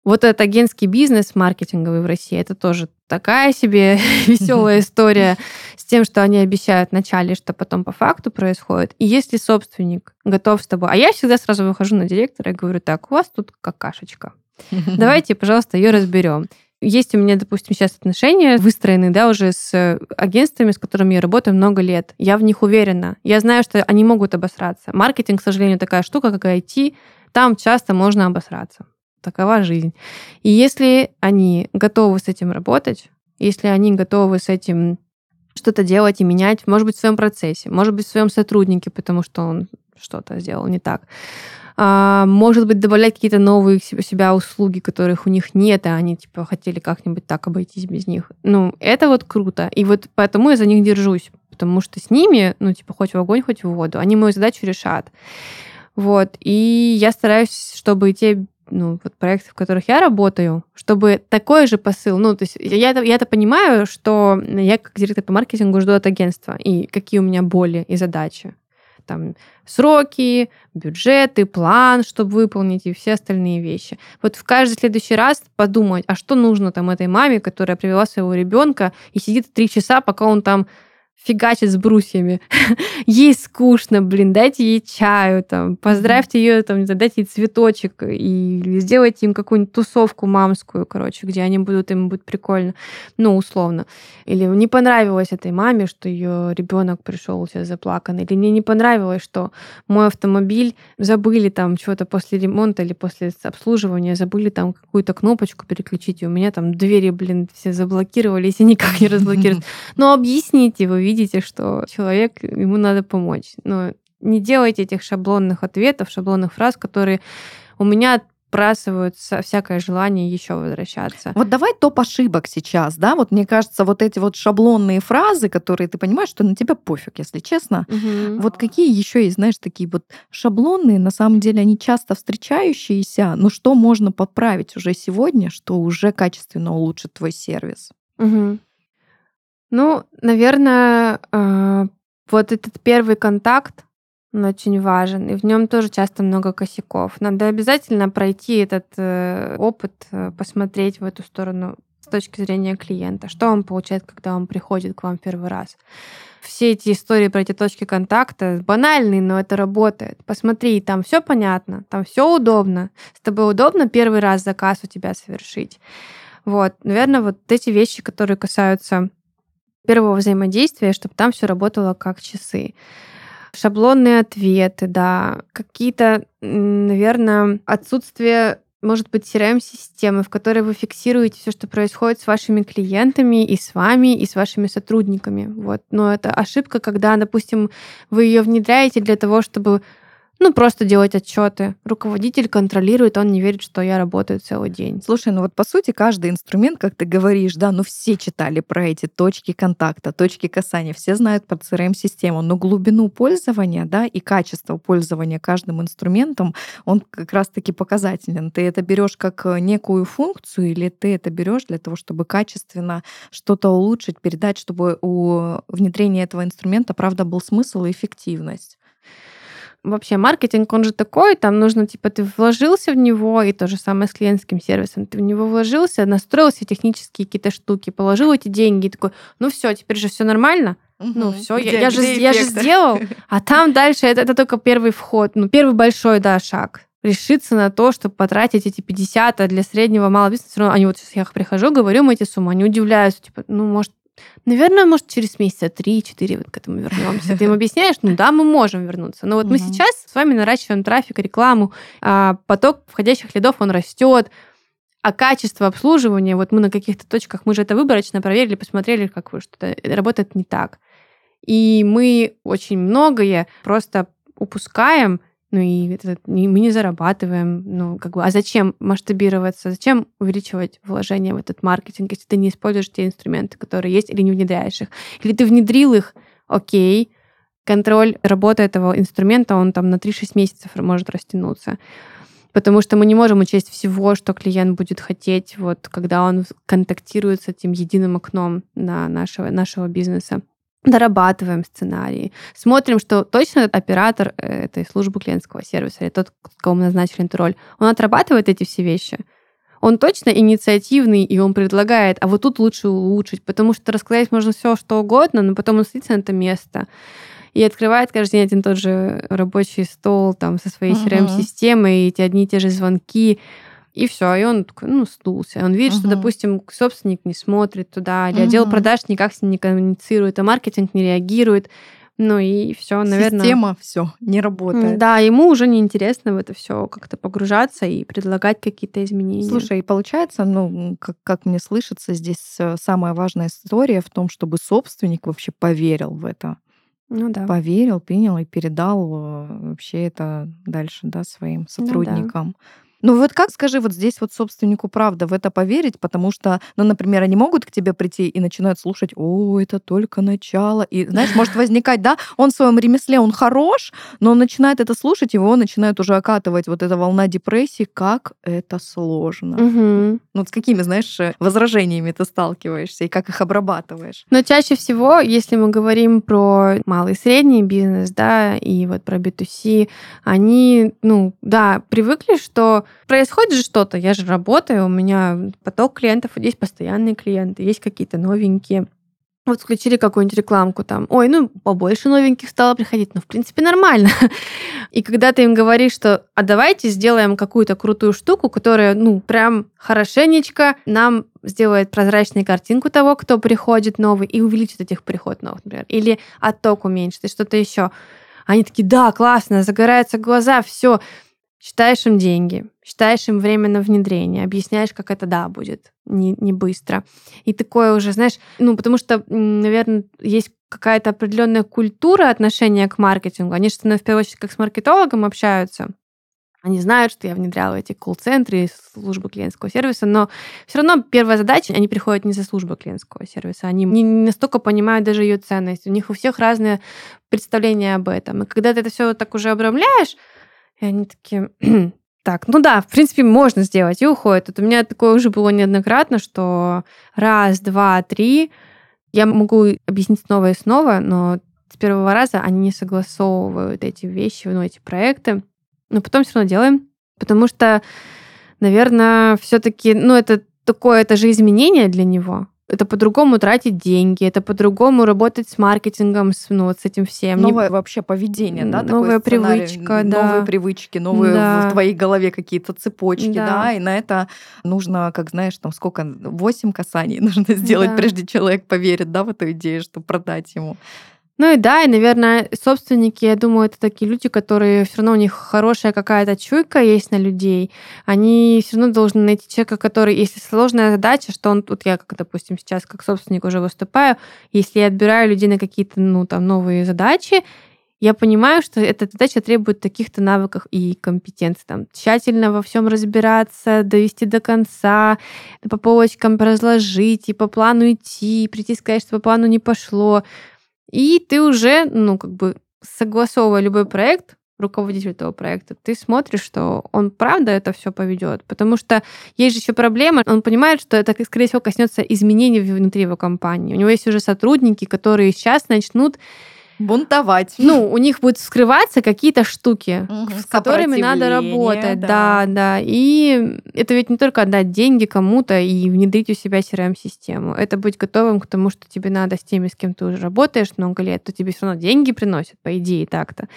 вот этот агентский бизнес маркетинговый в России, это тоже такая себе веселая история с тем, что они обещают вначале, что потом по факту происходит. И если собственник готов с тобой... А я всегда сразу выхожу на директора и говорю, так, у вас тут какашечка. Давайте, пожалуйста, ее разберем. Есть у меня, допустим, сейчас отношения выстроены, да, уже с агентствами, с которыми я работаю много лет. Я в них уверена. Я знаю, что они могут обосраться. Маркетинг, к сожалению, такая штука, как IT, там часто можно обосраться. Такова жизнь. И если они готовы с этим работать, если они готовы с этим что-то делать и менять, может быть, в своем процессе, может быть, в своем сотруднике, потому что он что-то сделал не так, может быть, добавлять какие-то новые себя услуги, которых у них нет, а они типа хотели как-нибудь так обойтись без них. Ну, это вот круто. И вот поэтому я за них держусь, потому что с ними, ну, типа, хоть в огонь, хоть в воду, они мою задачу решат. Вот. И я стараюсь, чтобы те ну, вот проекты, в которых я работаю, чтобы такой же посыл, ну, то есть я, я это понимаю, что я как директор по маркетингу жду от агентства, и какие у меня боли и задачи там сроки, бюджеты, план, чтобы выполнить и все остальные вещи. Вот в каждый следующий раз подумать, а что нужно там этой маме, которая привела своего ребенка и сидит три часа, пока он там фигачит с брусьями. ей скучно, блин, дайте ей чаю, там, поздравьте ее, там, дайте ей цветочек и сделайте им какую-нибудь тусовку мамскую, короче, где они будут, им будет прикольно, ну, условно. Или не понравилось этой маме, что ее ребенок пришел сейчас заплаканный, или мне не понравилось, что мой автомобиль забыли там что-то после ремонта или после обслуживания, забыли там какую-то кнопочку переключить, и у меня там двери, блин, все заблокировались и никак не разблокировались. Но объясните, вы видите, что человек, ему надо помочь. Но не делайте этих шаблонных ответов, шаблонных фраз, которые у меня сбрасываются всякое желание еще возвращаться. Вот давай топ ошибок сейчас, да? Вот мне кажется, вот эти вот шаблонные фразы, которые ты понимаешь, что на тебя пофиг, если честно. Мгм. Вот какие еще есть, знаешь, такие вот шаблонные, на самом деле они часто встречающиеся, но что можно поправить уже сегодня, что уже качественно улучшит твой сервис? Мгм. Ну, наверное, э, вот этот первый контакт, он очень важен, и в нем тоже часто много косяков. Надо обязательно пройти этот э, опыт, э, посмотреть в эту сторону с точки зрения клиента, что он получает, когда он приходит к вам первый раз. Все эти истории про эти точки контакта банальные, но это работает. Посмотри, там все понятно, там все удобно. С тобой удобно первый раз заказ у тебя совершить. Вот, наверное, вот эти вещи, которые касаются первого взаимодействия, чтобы там все работало как часы. Шаблонные ответы, да, какие-то, наверное, отсутствие может быть, CRM-системы, в которой вы фиксируете все, что происходит с вашими клиентами и с вами, и с вашими сотрудниками. Вот. Но это ошибка, когда, допустим, вы ее внедряете для того, чтобы ну, просто делать отчеты. Руководитель контролирует, он не верит, что я работаю целый день. Слушай, ну вот по сути каждый инструмент, как ты говоришь, да, ну все читали про эти точки контакта, точки касания, все знают про CRM-систему, но глубину пользования, да, и качество пользования каждым инструментом, он как раз-таки показателен. Ты это берешь как э, некую функцию или ты это берешь для того, чтобы качественно что-то улучшить, передать, чтобы у внедрения этого инструмента, правда, был смысл и эффективность вообще маркетинг, он же такой, там нужно, типа, ты вложился в него, и то же самое с клиентским сервисом, ты в него вложился, настроил все технические какие-то штуки, положил эти деньги, и такой, ну все, теперь же все нормально, угу. ну все, я, я, же, я же сделал, а там дальше это, это только первый вход, ну первый большой, да, шаг. Решиться на то, чтобы потратить эти 50, а для среднего малого бизнеса, все равно они вот сейчас я прихожу, говорю им эти суммы, они удивляются, типа, ну, может, Наверное, может, через месяца три-четыре вот к этому вернемся. Ты им объясняешь, ну да, мы можем вернуться. Но вот мы сейчас с вами наращиваем трафик, рекламу, а поток входящих лидов, он растет, а качество обслуживания, вот мы на каких-то точках, мы же это выборочно проверили, посмотрели, как что-то работает не так. И мы очень многое просто упускаем, ну и это, мы не зарабатываем, ну как бы, а зачем масштабироваться, зачем увеличивать вложения в этот маркетинг, если ты не используешь те инструменты, которые есть, или не внедряешь их, или ты внедрил их, окей, контроль работы этого инструмента, он там на 3-6 месяцев может растянуться. Потому что мы не можем учесть всего, что клиент будет хотеть, вот, когда он контактирует с этим единым окном на нашего, нашего бизнеса дорабатываем сценарии, смотрим, что точно оператор э, этой службы клиентского сервиса или тот, кого мы назначили эту роль, он отрабатывает эти все вещи. Он точно инициативный, и он предлагает, а вот тут лучше улучшить, потому что рассказать можно все, что угодно, но потом он садится на это место и открывает каждый день один тот же рабочий стол там со своей CRM-системой, и эти одни и те же звонки. И все, и он такой, ну, сдулся. Он видит, угу. что, допустим, собственник не смотрит туда, или угу. отдел продаж никак с ним не коммуницирует, а маркетинг не реагирует. Ну и все, наверное. Система все не работает. Да, ему уже неинтересно в это все как-то погружаться и предлагать какие-то изменения. Слушай, и получается, ну, как, как мне слышится, здесь э, самая важная история в том, чтобы собственник вообще поверил в это. Ну да. Поверил, принял и передал э, вообще это дальше, да, своим сотрудникам. Ну, да. Ну вот как, скажи, вот здесь вот собственнику правда в это поверить, потому что, ну, например, они могут к тебе прийти и начинают слушать, о, это только начало. И, знаешь, может возникать, да, он в своем ремесле, он хорош, но он начинает это слушать, его начинает уже окатывать вот эта волна депрессии, как это сложно. Угу. Ну, с какими, знаешь, возражениями ты сталкиваешься и как их обрабатываешь? Но чаще всего, если мы говорим про малый и средний бизнес, да, и вот про B2C, они, ну, да, привыкли, что происходит же что-то, я же работаю, у меня поток клиентов, есть постоянные клиенты, есть какие-то новенькие. Вот включили какую-нибудь рекламку там, ой, ну, побольше новеньких стало приходить, ну, в принципе, нормально. И когда ты им говоришь, что, а давайте сделаем какую-то крутую штуку, которая, ну, прям хорошенечко нам сделает прозрачную картинку того, кто приходит новый, и увеличит этих приход новых, например, или отток уменьшит, и что-то еще. Они такие, да, классно, загораются глаза, все, считаешь им деньги, считаешь им время на внедрение, объясняешь, как это, да, будет не, не быстро. И такое уже, знаешь, ну, потому что, наверное, есть какая-то определенная культура отношения к маркетингу. Они же, в первую очередь, как с маркетологом общаются. Они знают, что я внедряла эти колл-центры и службы клиентского сервиса, но все равно первая задача, они приходят не за службу клиентского сервиса, они не настолько понимают даже ее ценность. У них у всех разные представления об этом. И когда ты это все так уже обрамляешь, и они такие, так, ну да, в принципе, можно сделать, и уходят. Вот у меня такое уже было неоднократно, что раз, два, три, я могу объяснить снова и снова, но с первого раза они не согласовывают эти вещи, ну, эти проекты но потом все равно делаем, потому что, наверное, все-таки, ну, это такое, это же изменение для него. Это по-другому тратить деньги, это по-другому работать с маркетингом, с, ну, вот с этим всем. Новое Не... вообще поведение, да? Новая привычка, да. Новые привычки, новые да. в твоей голове какие-то цепочки, да. да, и на это нужно, как знаешь, там сколько, 8 касаний нужно сделать, да. прежде человек поверит, да, в эту идею, чтобы продать ему. Ну и да, и, наверное, собственники, я думаю, это такие люди, которые все равно у них хорошая какая-то чуйка есть на людей. Они все равно должны найти человека, который, если сложная задача, что он, вот я, как, допустим, сейчас как собственник уже выступаю, если я отбираю людей на какие-то, ну, там, новые задачи, я понимаю, что эта задача требует таких-то навыков и компетенций. Там, тщательно во всем разбираться, довести до конца, по полочкам разложить, и по плану идти, и прийти сказать, что по плану не пошло. И ты уже, ну, как бы согласовывая любой проект, руководитель этого проекта, ты смотришь, что он правда это все поведет. Потому что есть же еще проблема, он понимает, что это, скорее всего, коснется изменений внутри его компании. У него есть уже сотрудники, которые сейчас начнут бунтовать. Ну, у них будут скрываться какие-то штуки, угу, с которыми надо работать. Да. да, да. И это ведь не только отдать деньги кому-то и внедрить у себя CRM-систему. Это быть готовым к тому, что тебе надо с теми, с кем ты уже работаешь много лет, то тебе все равно деньги приносят, по идее, так-то.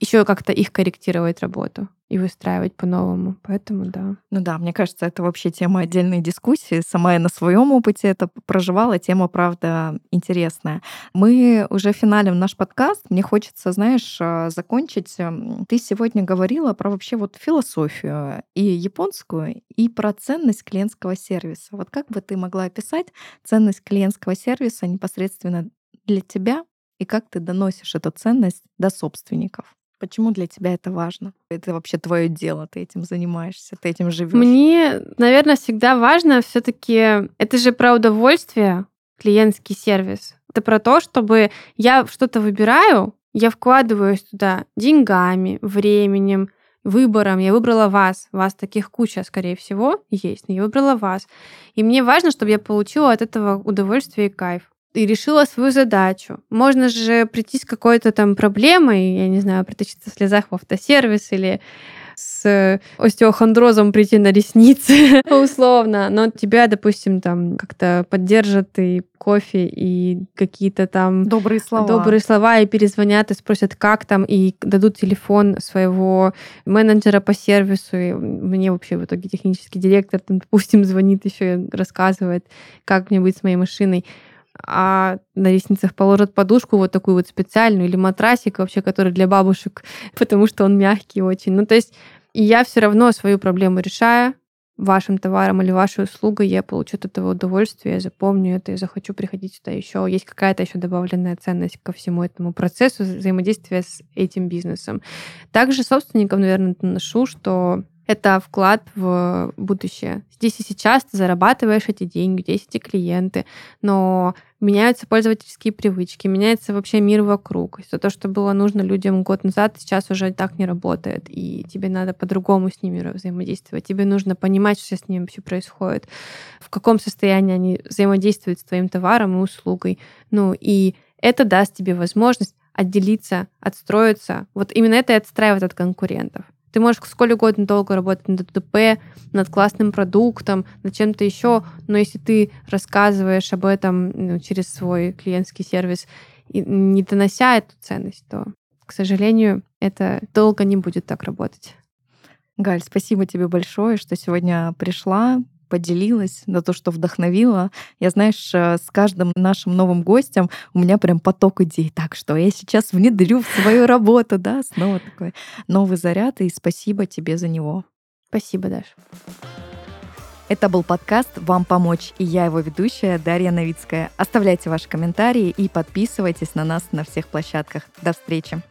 Еще как-то их корректировать работу и выстраивать по-новому. Поэтому да. Ну да, мне кажется, это вообще тема отдельной дискуссии. Сама я на своем опыте это проживала. Тема, правда, интересная. Мы уже финалем наш подкаст. Мне хочется, знаешь, а, закончить. Эм, ты сегодня говорила про вообще вот философию и японскую, и про ценность клиентского сервиса. Вот как бы ты могла описать ценность клиентского сервиса непосредственно для тебя и как ты доносишь эту ценность до собственников? Почему для тебя это важно? Это вообще твое дело, ты этим занимаешься, ты этим живешь. Мне, наверное, всегда важно все-таки. Это же про удовольствие, клиентский сервис. Это про то, чтобы я что-то выбираю, я вкладываюсь туда деньгами, временем, выбором. Я выбрала вас. Вас таких куча, скорее всего, есть. Но я выбрала вас. И мне важно, чтобы я получила от этого удовольствие и кайф и решила свою задачу. Можно же прийти с какой-то там проблемой, я не знаю, притащиться в слезах в автосервис или с остеохондрозом прийти на ресницы, условно. Но тебя, допустим, там как-то поддержат и кофе, и какие-то там... Добрые слова. Добрые слова, и перезвонят, и спросят, как там, и дадут телефон своего менеджера по сервису. И мне вообще в итоге технический директор, там, допустим, звонит еще и рассказывает, как мне быть с моей машиной а на ресницах положат подушку вот такую вот специальную или матрасик вообще, который для бабушек, потому что он мягкий очень. Ну, то есть я все равно свою проблему решаю, вашим товаром или вашей услугой, я получу от этого удовольствие, я запомню это и захочу приходить сюда еще. Есть какая-то еще добавленная ценность ко всему этому процессу взаимодействия с этим бизнесом. Также собственникам, наверное, ношу, что это вклад в будущее. Здесь и сейчас ты зарабатываешь эти деньги, здесь эти клиенты, но меняются пользовательские привычки, меняется вообще мир вокруг. Все то, что было нужно людям год назад, сейчас уже так не работает, и тебе надо по-другому с ними взаимодействовать. Тебе нужно понимать, что с ними вообще происходит, в каком состоянии они взаимодействуют с твоим товаром и услугой. Ну и это даст тебе возможность отделиться, отстроиться. Вот именно это и отстраивает от конкурентов. Ты можешь сколь угодно долго работать над ДТП, над классным продуктом, над чем-то еще, но если ты рассказываешь об этом ну, через свой клиентский сервис, и не донося эту ценность, то, к сожалению, это долго не будет так работать. Галь, спасибо тебе большое, что сегодня пришла, поделилась, за то, что вдохновила. Я, знаешь, э, с каждым нашим новым гостем у меня прям поток идей. Так что я сейчас внедрю в свою работу, да, снова такой новый заряд, и спасибо тебе за него. Спасибо, Даша. Это был подкаст «Вам помочь» и я его ведущая Дарья Новицкая. Оставляйте ваши комментарии и подписывайтесь на нас на всех площадках. До встречи!